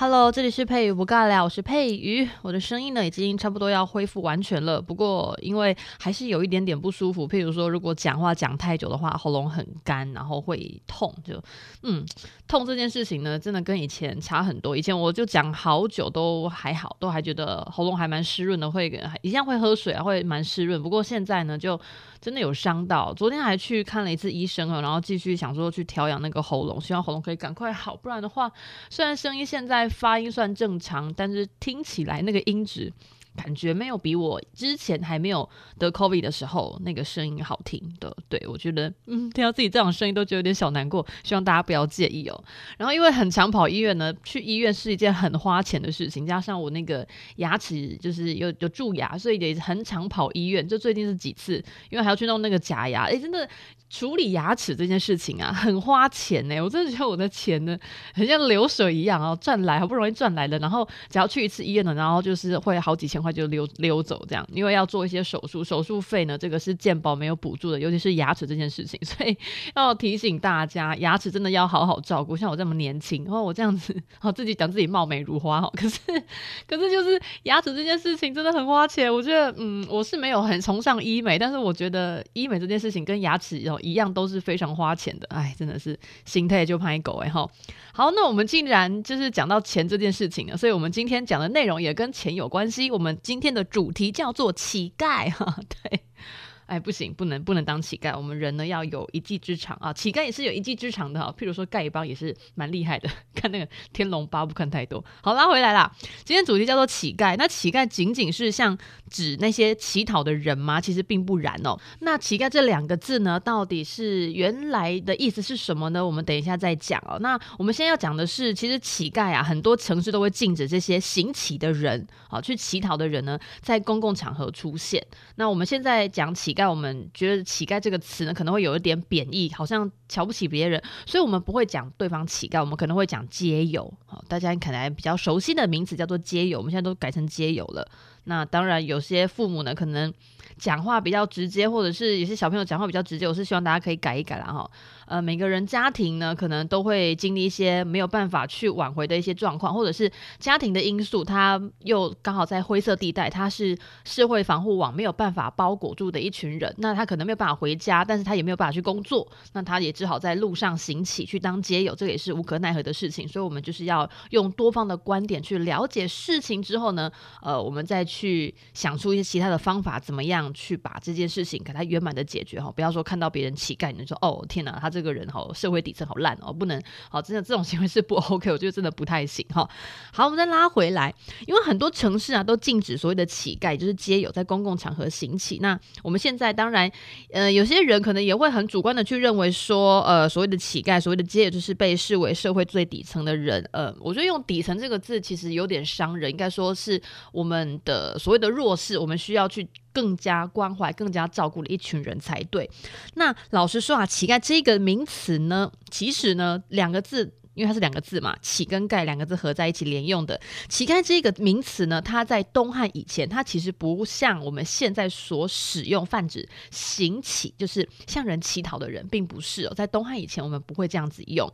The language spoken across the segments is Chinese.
Hello，这里是佩瑜不尬聊，我是佩瑜。我的声音呢已经差不多要恢复完全了，不过因为还是有一点点不舒服，譬如说如果讲话讲太久的话，喉咙很干，然后会痛，就嗯，痛这件事情呢，真的跟以前差很多。以前我就讲好久都还好，都还觉得喉咙还蛮湿润的，会一样会喝水啊，会蛮湿润。不过现在呢，就真的有伤到，昨天还去看了一次医生啊，然后继续想说去调养那个喉咙，希望喉咙可以赶快好，不然的话，虽然声音现在发音算正常，但是听起来那个音质。感觉没有比我之前还没有得 COVID 的时候那个声音好听的，对，我觉得，嗯，听到自己这种声音都觉得有点小难过，希望大家不要介意哦。然后因为很常跑医院呢，去医院是一件很花钱的事情，加上我那个牙齿就是有有蛀牙，所以也很常跑医院。就最近是几次，因为还要去弄那个假牙，诶，真的处理牙齿这件事情啊，很花钱呢。我真的觉得我的钱呢，很像流水一样哦，赚来好不容易赚来的，然后只要去一次医院呢，然后就是会好几千。话就溜溜走这样，因为要做一些手术，手术费呢，这个是健保没有补助的，尤其是牙齿这件事情，所以要提醒大家，牙齿真的要好好照顾。像我这么年轻，然后我这样子，好自己讲自己貌美如花哦，可是可是就是牙齿这件事情真的很花钱。我觉得，嗯，我是没有很崇尚医美，但是我觉得医美这件事情跟牙齿哦一样都是非常花钱的。哎，真的是心态就拍狗哎哈。好，那我们既然就是讲到钱这件事情了，所以我们今天讲的内容也跟钱有关系。我们今天的主题叫做乞丐，哈，对。哎，不行，不能不能当乞丐。我们人呢要有一技之长啊，乞丐也是有一技之长的哈。譬如说丐帮也是蛮厉害的。看那个《天龙八部》看太多。好，拉回来啦。今天主题叫做乞丐。那乞丐仅仅是像指那些乞讨的人吗？其实并不然哦。那乞丐这两个字呢，到底是原来的意思是什么呢？我们等一下再讲哦。那我们现在要讲的是，其实乞丐啊，很多城市都会禁止这些行乞的人啊，去乞讨的人呢，在公共场合出现。那我们现在讲乞。在我们觉得“乞丐”这个词呢，可能会有一点贬义，好像瞧不起别人，所以我们不会讲对方乞丐，我们可能会讲街友。好，大家可能比较熟悉的名词叫做街友，我们现在都改成街友了。那当然，有些父母呢，可能讲话比较直接，或者是有些小朋友讲话比较直接，我是希望大家可以改一改啦哈。呃，每个人家庭呢，可能都会经历一些没有办法去挽回的一些状况，或者是家庭的因素，他又刚好在灰色地带，他是社会防护网没有办法包裹住的一群人，那他可能没有办法回家，但是他也没有办法去工作，那他也只好在路上行乞去当街友，这也是无可奈何的事情。所以，我们就是要用多方的观点去了解事情之后呢，呃，我们再去想出一些其他的方法，怎么样去把这件事情给他圆满的解决哈，不要说看到别人乞丐，你说哦天哪，他这。这个人好，社会底层好烂哦，不能好，真的这种行为是不 OK，我觉得真的不太行哈。好，我们再拉回来，因为很多城市啊都禁止所谓的乞丐，就是街友在公共场合行乞。那我们现在当然，呃，有些人可能也会很主观的去认为说，呃，所谓的乞丐，所谓的街友，就是被视为社会最底层的人。呃，我觉得用底层这个字其实有点伤人，应该说是我们的所谓的弱势，我们需要去。更加关怀、更加照顾的一群人才对。那老实说啊，乞丐这个名词呢，其实呢，两个字，因为它是两个字嘛，乞跟丐两个字合在一起连用的。乞丐这个名词呢，它在东汉以前，它其实不像我们现在所使用泛指行乞，就是向人乞讨的人，并不是哦。在东汉以前，我们不会这样子用。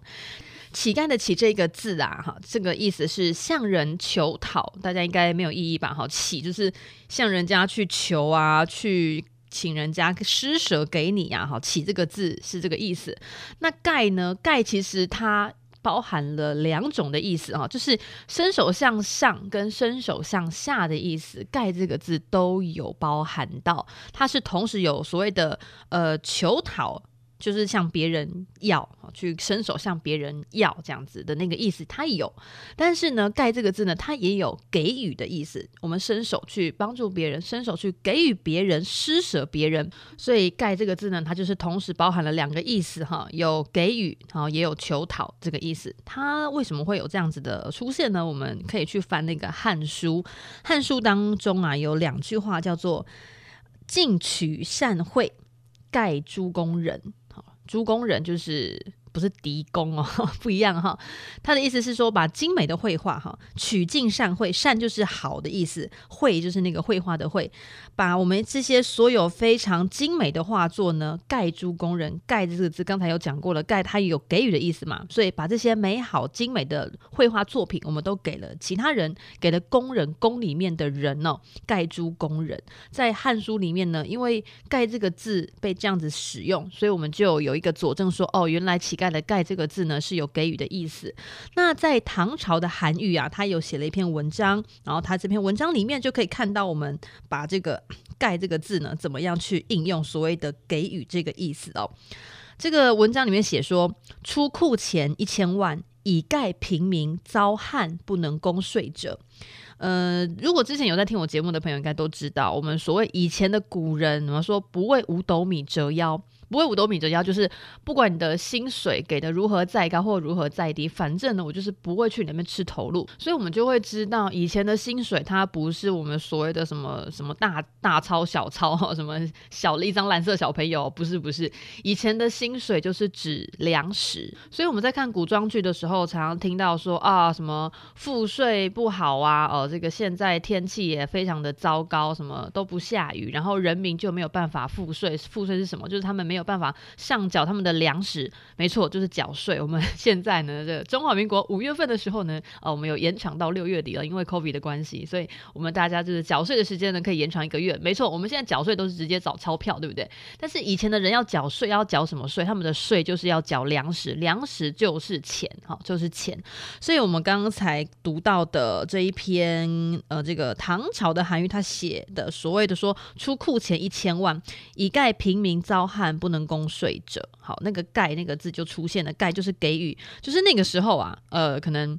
乞丐的“乞”这个字啊，哈，这个意思是向人求讨，大家应该没有异议吧？哈，乞就是向人家去求啊，去请人家施舍给你啊，哈，乞这个字是这个意思。那丐呢？丐其实它包含了两种的意思啊，就是伸手向上跟伸手向下的意思，丐这个字都有包含到，它是同时有所谓的呃求讨。就是向别人要，去伸手向别人要这样子的那个意思，它有。但是呢，盖这个字呢，它也有给予的意思。我们伸手去帮助别人，伸手去给予别人，施舍别人。所以盖这个字呢，它就是同时包含了两个意思哈，有给予，哈，也有求讨这个意思。它为什么会有这样子的出现呢？我们可以去翻那个《汉书》，《汉书》当中啊有两句话叫做“进取善会，盖诸公人”。朱工人就是不是狄公哦，不一样哈。他的意思是说，把精美的绘画哈，取尽善会，善就是好的意思，绘就是那个绘画的绘，把我们这些所有非常精美的画作呢，盖诸工人。盖这个字刚才有讲过了，盖它有给予的意思嘛，所以把这些美好精美的绘画作品，我们都给了其他人，给了工人，宫里面的人哦，盖诸工人。在《汉书》里面呢，因为盖这个字被这样子使用，所以我们就有一个佐证说，哦，原来乞丐盖的盖这个字呢是有给予的意思。那在唐朝的韩愈啊，他有写了一篇文章，然后他这篇文章里面就可以看到，我们把这个盖这个字呢，怎么样去应用所谓的给予这个意思哦。这个文章里面写说，出库钱一千万，以盖平民遭旱不能供税者。呃，如果之前有在听我节目的朋友，应该都知道，我们所谓以前的古人怎么说，不为五斗米折腰。不会五斗米折腰，就是不管你的薪水给的如何再高或如何再低，反正呢，我就是不会去你那边吃头路。所以，我们就会知道，以前的薪水它不是我们所谓的什么什么大大钞小钞，什么小了一张蓝色小朋友，不是不是，以前的薪水就是指粮食。所以我们在看古装剧的时候，常常听到说啊，什么赋税不好啊，哦，这个现在天气也非常的糟糕，什么都不下雨，然后人民就没有办法赋税。赋税是什么？就是他们没。没有办法上缴他们的粮食，没错，就是缴税。我们现在呢，这中华民国五月份的时候呢，呃，我们有延长到六月底了，因为 COVID 的关系，所以我们大家就是缴税的时间呢可以延长一个月。没错，我们现在缴税都是直接找钞票，对不对？但是以前的人要缴税，要缴什么税？他们的税就是要缴粮食，粮食就是钱，哈，就是钱。所以我们刚才读到的这一篇，呃，这个唐朝的韩愈他写的所谓的说出库钱一千万，以盖平民遭旱。不能供税者，好，那个盖那个字就出现了，盖就是给予，就是那个时候啊，呃，可能。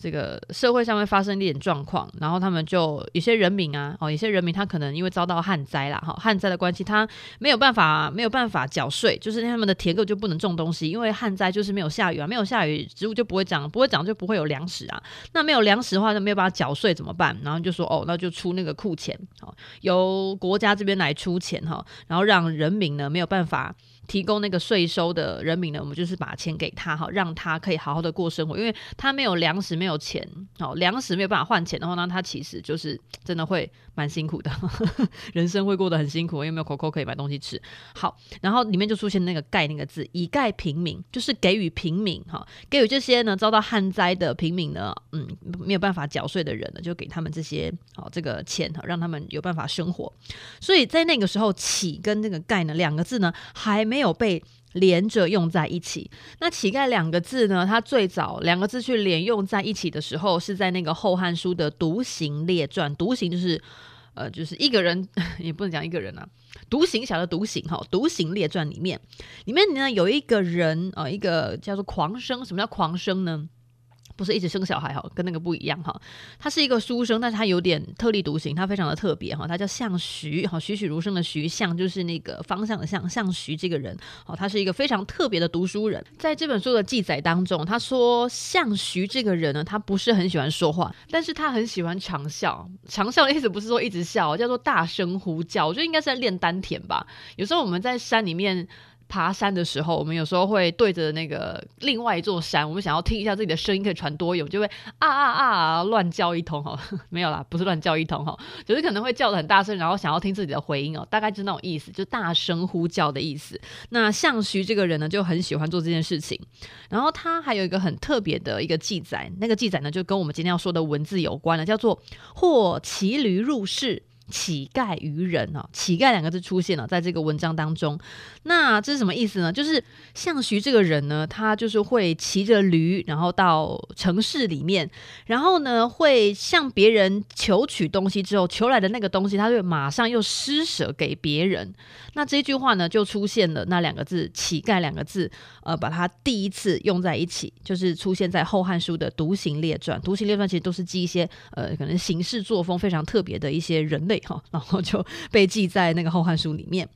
这个社会上面发生一点状况，然后他们就有些人民啊，哦，有些人民他可能因为遭到旱灾啦，哈，旱灾的关系，他没有办法，没有办法缴税，就是他们的田埂就不能种东西，因为旱灾就是没有下雨啊，没有下雨，植物就不会长，不会长就不会有粮食啊。那没有粮食的话，就没有办法缴税怎么办？然后就说哦，那就出那个库钱，好，由国家这边来出钱哈，然后让人民呢没有办法。提供那个税收的人民呢，我们就是把钱给他哈，让他可以好好的过生活，因为他没有粮食，没有钱，好，粮食没有办法换钱的话，那他其实就是真的会蛮辛苦的，人生会过得很辛苦，因为没有口口可以买东西吃。好，然后里面就出现那个盖那个字，以盖平民，就是给予平民哈，给予这些呢遭到旱灾的平民呢，嗯，没有办法缴税的人呢，就给他们这些好这个钱哈，让他们有办法生活。所以在那个时候，起跟那个盖呢两个字呢还没。没有被连着用在一起。那乞丐两个字呢？它最早两个字去连用在一起的时候，是在那个《后汉书》的《独行列传》。独行就是呃，就是一个人，也不能讲一个人啊。独行侠的独行哈，《独行列传》里面，里面呢有一个人啊、呃，一个叫做狂生。什么叫狂生呢？不是一直生小孩哈，跟那个不一样哈。他是一个书生，但是他有点特立独行，他非常的特别哈。他叫向徐哈，栩栩如生的徐，向就是那个方向的向。向徐这个人哦，他是一个非常特别的读书人。在这本书的记载当中，他说向徐这个人呢，他不是很喜欢说话，但是他很喜欢长啸。长啸的意思不是说一直笑，叫做大声呼叫。我觉得应该是在练丹田吧。有时候我们在山里面。爬山的时候，我们有时候会对着那个另外一座山，我们想要听一下自己的声音可以传多远，就会啊啊啊乱叫一通哈，没有啦，不是乱叫一通哈，就是可能会叫得很大声，然后想要听自己的回音哦，大概就那种意思，就大声呼叫的意思。那项徐这个人呢，就很喜欢做这件事情，然后他还有一个很特别的一个记载，那个记载呢，就跟我们今天要说的文字有关了，叫做或骑驴入市。乞丐于人啊，乞丐两个字出现了在这个文章当中。那这是什么意思呢？就是项徐这个人呢，他就是会骑着驴，然后到城市里面，然后呢会向别人求取东西，之后求来的那个东西，他就马上又施舍给别人。那这句话呢，就出现了那两个字“乞丐”两个字，呃，把它第一次用在一起，就是出现在《后汉书》的《独行列传》。《独行列传》其实都是记一些呃，可能行事作风非常特别的一些人类。然后就被记在那个《后汉书》里面。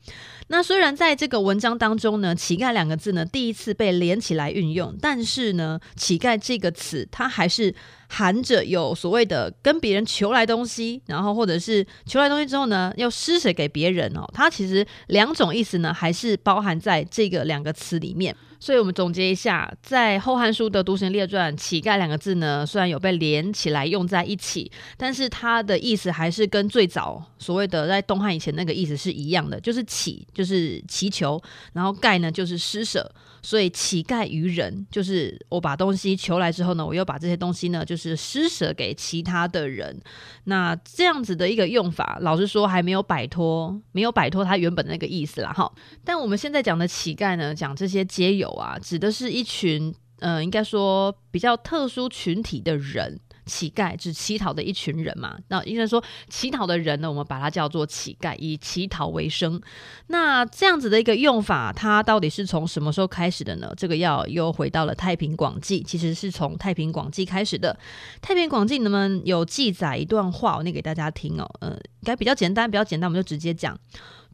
那虽然在这个文章当中呢，“乞丐”两个字呢第一次被连起来运用，但是呢，“乞丐”这个词它还是含着有所谓的跟别人求来东西，然后或者是求来东西之后呢，要施舍给别人哦。它其实两种意思呢，还是包含在这个两个词里面。所以，我们总结一下，在《后汉书》的《独行列传》，“乞丐”两个字呢，虽然有被连起来用在一起，但是它的意思还是跟最早所谓的在东汉以前那个意思是一样的，就是“乞”就是祈求，然后“丐”呢就是施舍。所以，乞丐于人，就是我把东西求来之后呢，我又把这些东西呢，就是施舍给其他的人。那这样子的一个用法，老实说还没有摆脱，没有摆脱它原本的那个意思啦。哈，但我们现在讲的乞丐呢，讲这些街友啊，指的是一群，呃，应该说比较特殊群体的人。乞丐指乞讨的一群人嘛，那应该说乞讨的人呢，我们把它叫做乞丐，以乞讨为生。那这样子的一个用法，它到底是从什么时候开始的呢？这个要又回到了《太平广记》，其实是从《太平广记》开始的。《太平广记》你们有记载一段话，我念给大家听哦。呃，应该比较简单，比较简单，我们就直接讲：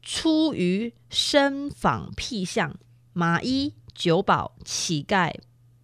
出于身访僻巷，麻衣、酒保、乞丐、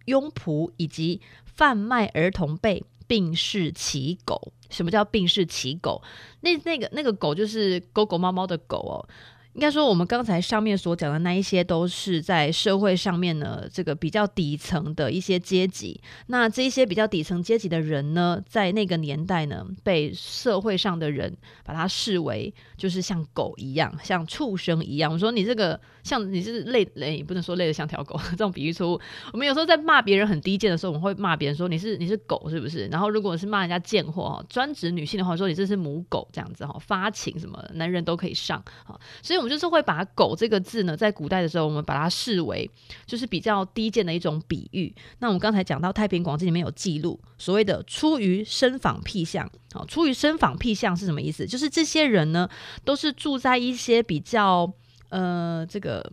佣仆以及贩卖儿童被。并是其狗，什么叫并是其狗？那那个那个狗就是狗狗猫猫的狗哦。应该说，我们刚才上面所讲的那一些，都是在社会上面呢，这个比较底层的一些阶级。那这一些比较底层阶级的人呢，在那个年代呢，被社会上的人把它视为就是像狗一样，像畜生一样。我说你这个像你是累累，也不能说累得像条狗，这种比喻错误。我们有时候在骂别人很低贱的时候，我们会骂别人说你是你是狗，是不是？然后如果是骂人家贱货专指女性的话，说你这是母狗这样子哈，发情什么男人都可以上啊，所以我们。就是会把“狗”这个字呢，在古代的时候，我们把它视为就是比较低贱的一种比喻。那我们刚才讲到《太平广记》里面有记录，所谓的“出于身坊僻巷”。好，“出于身坊僻巷”是什么意思？就是这些人呢，都是住在一些比较呃，这个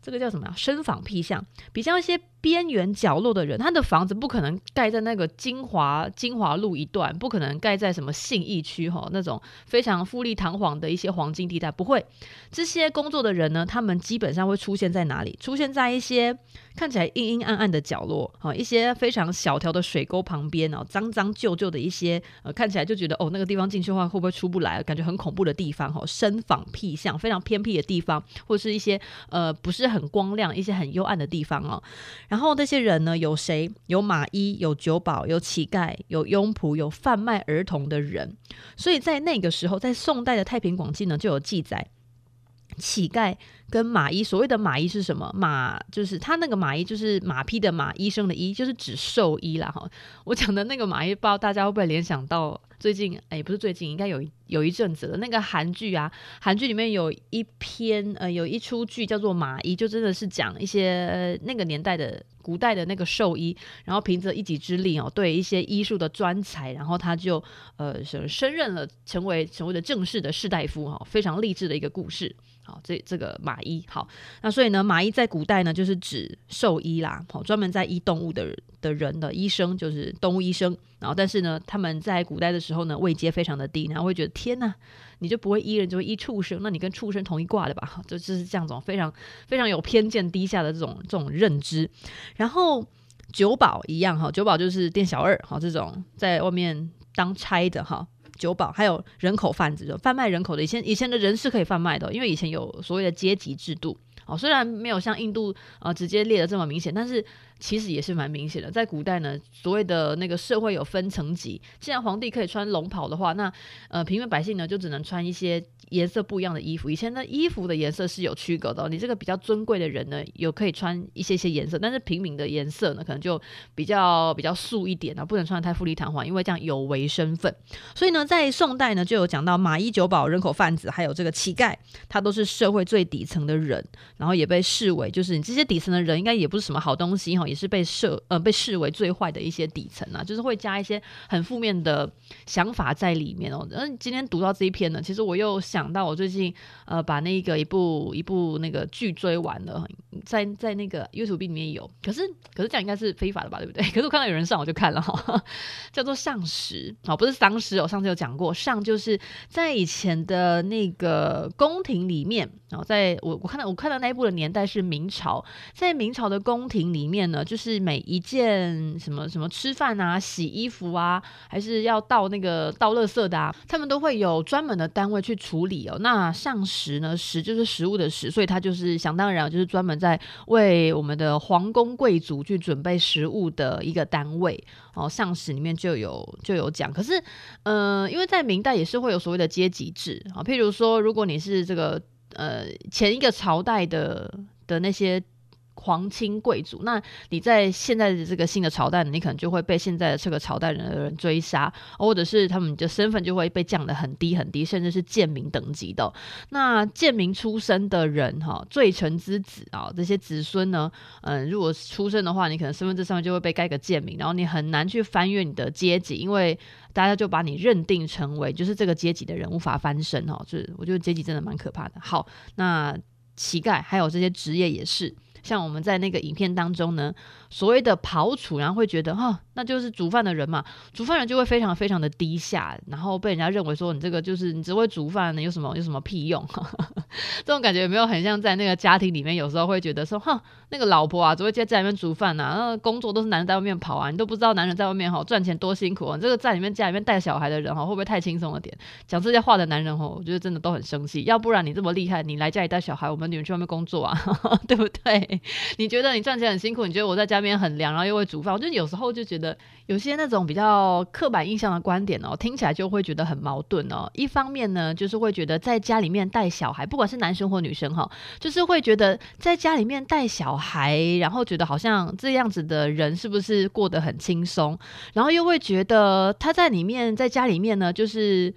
这个叫什么呀？身访僻巷，比较一些。边缘角落的人，他的房子不可能盖在那个精华精华路一段，不可能盖在什么信义区哈那种非常富丽堂皇的一些黄金地带，不会。这些工作的人呢，他们基本上会出现在哪里？出现在一些看起来阴阴暗暗的角落，哈，一些非常小条的水沟旁边哦，脏脏旧旧的一些，呃，看起来就觉得哦，那个地方进去的话会不会出不来？感觉很恐怖的地方哈，深坊僻巷，非常偏僻的地方，或是一些呃不是很光亮、一些很幽暗的地方哦。然后那些人呢，有谁？有马医，有酒保，有乞丐，有佣仆，有贩卖儿童的人。所以在那个时候，在宋代的《太平广记》呢，就有记载，乞丐跟马医。所谓的马医是什么？马就是他那个马医，就是马匹的马，医生的医，就是指兽医啦。哈，我讲的那个马医，不知道大家会不会联想到？最近哎，不是最近，应该有有一阵子了。那个韩剧啊，韩剧里面有一篇呃，有一出剧叫做《马医》，就真的是讲一些、那个年代的古代的那个兽医，然后凭着一己之力哦，对一些医术的专才，然后他就呃升任了，成为成为了正式的士大夫哈、非常励志的一个故事。好，这这个马医好，那所以呢，马医在古代呢，就是指兽医啦，好，专门在医动物的的人的医生，就是动物医生。然后，但是呢，他们在古代的时候呢，位阶非常的低，然后会觉得天哪，你就不会医人，就会医畜生，那你跟畜生同一挂的吧？就就是这样种非常非常有偏见、低下的这种这种认知。然后酒保一样哈，酒保就是店小二哈，这种在外面当差的哈。酒保还有人口贩子，贩卖人口的。以前以前的人是可以贩卖的，因为以前有所谓的阶级制度。哦，虽然没有像印度呃直接列的这么明显，但是其实也是蛮明显的。在古代呢，所谓的那个社会有分层级，既然皇帝可以穿龙袍的话，那呃平民百姓呢就只能穿一些。颜色不一样的衣服，以前的衣服的颜色是有区隔的。你这个比较尊贵的人呢，有可以穿一些些颜色，但是平民的颜色呢，可能就比较比较素一点啊，不能穿得太富丽堂皇，因为这样有违身份。所以呢，在宋代呢，就有讲到马医、酒保、人口贩子，还有这个乞丐，他都是社会最底层的人，然后也被视为就是你这些底层的人，应该也不是什么好东西哈，也是被设呃被视为最坏的一些底层啊，就是会加一些很负面的想法在里面哦。嗯，今天读到这一篇呢，其实我又想。到我最近呃把那个一部一部那个剧追完了，在在那个 YouTube 里面有，可是可是这样应该是非法的吧，对不对？可是我看到有人上，我就看了哈，叫做丧尸哦，不是丧尸哦，上次有讲过，上就是在以前的那个宫廷里面，然后在我我看到我看到那一部的年代是明朝，在明朝的宫廷里面呢，就是每一件什么什么吃饭啊、洗衣服啊，还是要倒那个倒垃圾的啊，他们都会有专门的单位去处理哦。那上食呢，食就是食物的食，所以他就是想当然就是专门在为我们的皇宫贵族去准备食物的一个单位哦。上食里面就有就有讲，可是呃，因为在明代也是会有所谓的阶级制啊，譬如说，如果你是这个呃前一个朝代的的那些。皇亲贵族，那你在现在的这个新的朝代，你可能就会被现在的这个朝代人的人追杀，或者是他们的身份就会被降得很低很低，甚至是贱民等级的。那贱民出身的人，哈，罪臣之子啊，这些子孙呢，嗯，如果出生的话，你可能身份证上面就会被盖个贱民，然后你很难去翻越你的阶级，因为大家就把你认定成为就是这个阶级的人，无法翻身哈。就是我觉得阶级真的蛮可怕的。好，那乞丐还有这些职业也是。像我们在那个影片当中呢，所谓的庖厨，然后会觉得哈，那就是煮饭的人嘛，煮饭人就会非常非常的低下，然后被人家认为说你这个就是你只会煮饭，你有什么有什么屁用？这种感觉有没有很像在那个家庭里面，有时候会觉得说，哈，那个老婆啊，只会在家里面煮饭呐，那工作都是男人在外面跑啊，你都不知道男人在外面哈赚钱多辛苦啊，你这个在里面家里面带小孩的人哈，会不会太轻松了点？讲这些话的男人哈，我觉得真的都很生气，要不然你这么厉害，你来家里带小孩，我们女人去外面工作啊，对不对？你觉得你赚钱很辛苦，你觉得我在家里面很凉，然后又会煮饭。我觉得有时候就觉得有些那种比较刻板印象的观点哦，听起来就会觉得很矛盾哦。一方面呢，就是会觉得在家里面带小孩，不管是男生或女生哈，就是会觉得在家里面带小孩，然后觉得好像这样子的人是不是过得很轻松，然后又会觉得他在里面在家里面呢，就是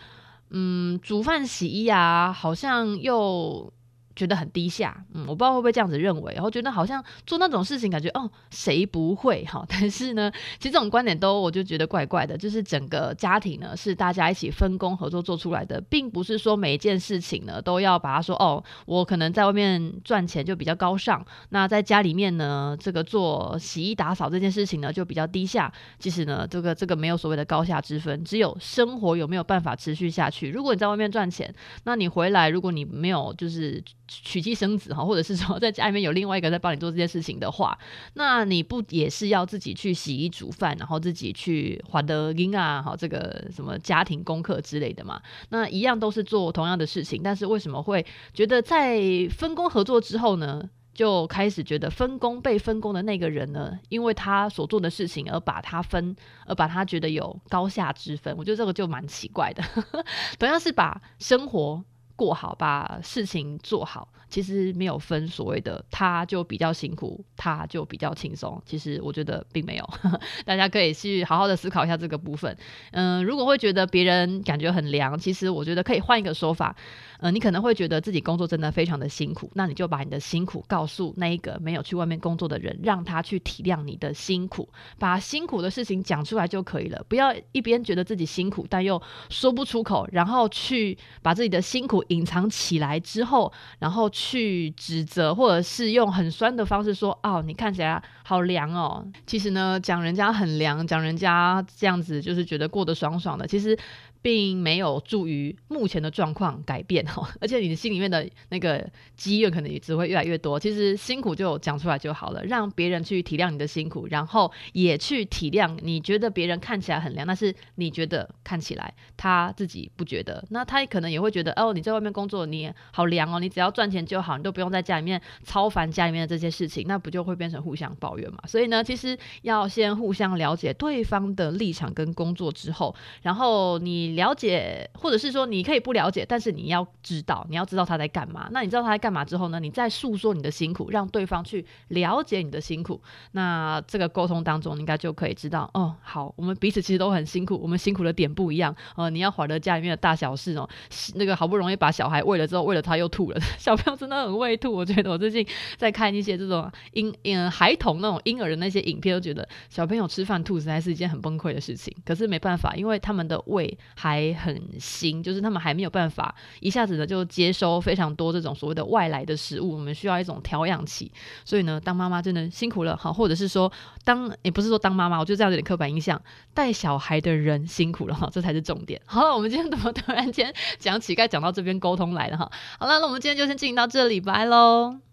嗯煮饭洗衣啊，好像又。觉得很低下，嗯，我不知道会不会这样子认为，然后觉得好像做那种事情，感觉哦，谁不会哈？但是呢，其实这种观点都我就觉得怪怪的，就是整个家庭呢是大家一起分工合作做出来的，并不是说每一件事情呢都要把它说哦，我可能在外面赚钱就比较高尚，那在家里面呢，这个做洗衣打扫这件事情呢就比较低下。其实呢，这个这个没有所谓的高下之分，只有生活有没有办法持续下去。如果你在外面赚钱，那你回来，如果你没有就是。娶妻生子哈，或者是说 在家里面有另外一个在帮你做这件事情的话，那你不也是要自己去洗衣煮饭，然后自己去还的银啊，好这个什么家庭功课之类的嘛？那一样都是做同样的事情，但是为什么会觉得在分工合作之后呢，就开始觉得分工被分工的那个人呢，因为他所做的事情而把他分，而把他觉得有高下之分？我觉得这个就蛮奇怪的。同样是把生活。过好，把事情做好，其实没有分所谓的他就比较辛苦，他就比较轻松。其实我觉得并没有，大家可以去好好的思考一下这个部分。嗯，如果会觉得别人感觉很凉，其实我觉得可以换一个说法。嗯，你可能会觉得自己工作真的非常的辛苦，那你就把你的辛苦告诉那一个没有去外面工作的人，让他去体谅你的辛苦，把辛苦的事情讲出来就可以了。不要一边觉得自己辛苦，但又说不出口，然后去把自己的辛苦隐藏起来之后，然后去指责，或者是用很酸的方式说：“哦，你看起来好凉哦。”其实呢，讲人家很凉，讲人家这样子就是觉得过得爽爽的，其实。并没有助于目前的状况改变哈，而且你的心里面的那个积怨可能也只会越来越多。其实辛苦就讲出来就好了，让别人去体谅你的辛苦，然后也去体谅你觉得别人看起来很凉，但是你觉得看起来他自己不觉得，那他可能也会觉得哦，你在外面工作你好凉哦，你只要赚钱就好，你都不用在家里面操烦家里面的这些事情，那不就会变成互相抱怨嘛？所以呢，其实要先互相了解对方的立场跟工作之后，然后你。了解，或者是说你可以不了解，但是你要知道，你要知道他在干嘛。那你知道他在干嘛之后呢？你再诉说你的辛苦，让对方去了解你的辛苦。那这个沟通当中，应该就可以知道，哦，好，我们彼此其实都很辛苦，我们辛苦的点不一样。呃，你要怀得家里面的大小事哦，那个好不容易把小孩喂了之后，喂了他又吐了，小朋友真的很会吐。我觉得我最近在看一些这种婴嗯孩童那种婴儿的那些影片，都觉得小朋友吃饭吐实在是一件很崩溃的事情。可是没办法，因为他们的胃还很新，就是他们还没有办法一下子呢就接收非常多这种所谓的外来的食物，我们需要一种调养期。所以呢，当妈妈真的辛苦了，好，或者是说当也不是说当妈妈，我就这样有点刻板印象，带小孩的人辛苦了哈，这才是重点。好了，我们今天怎么突然间讲乞丐讲到这边沟通来了哈？好了，那我们今天就先进行到这里，拜喽。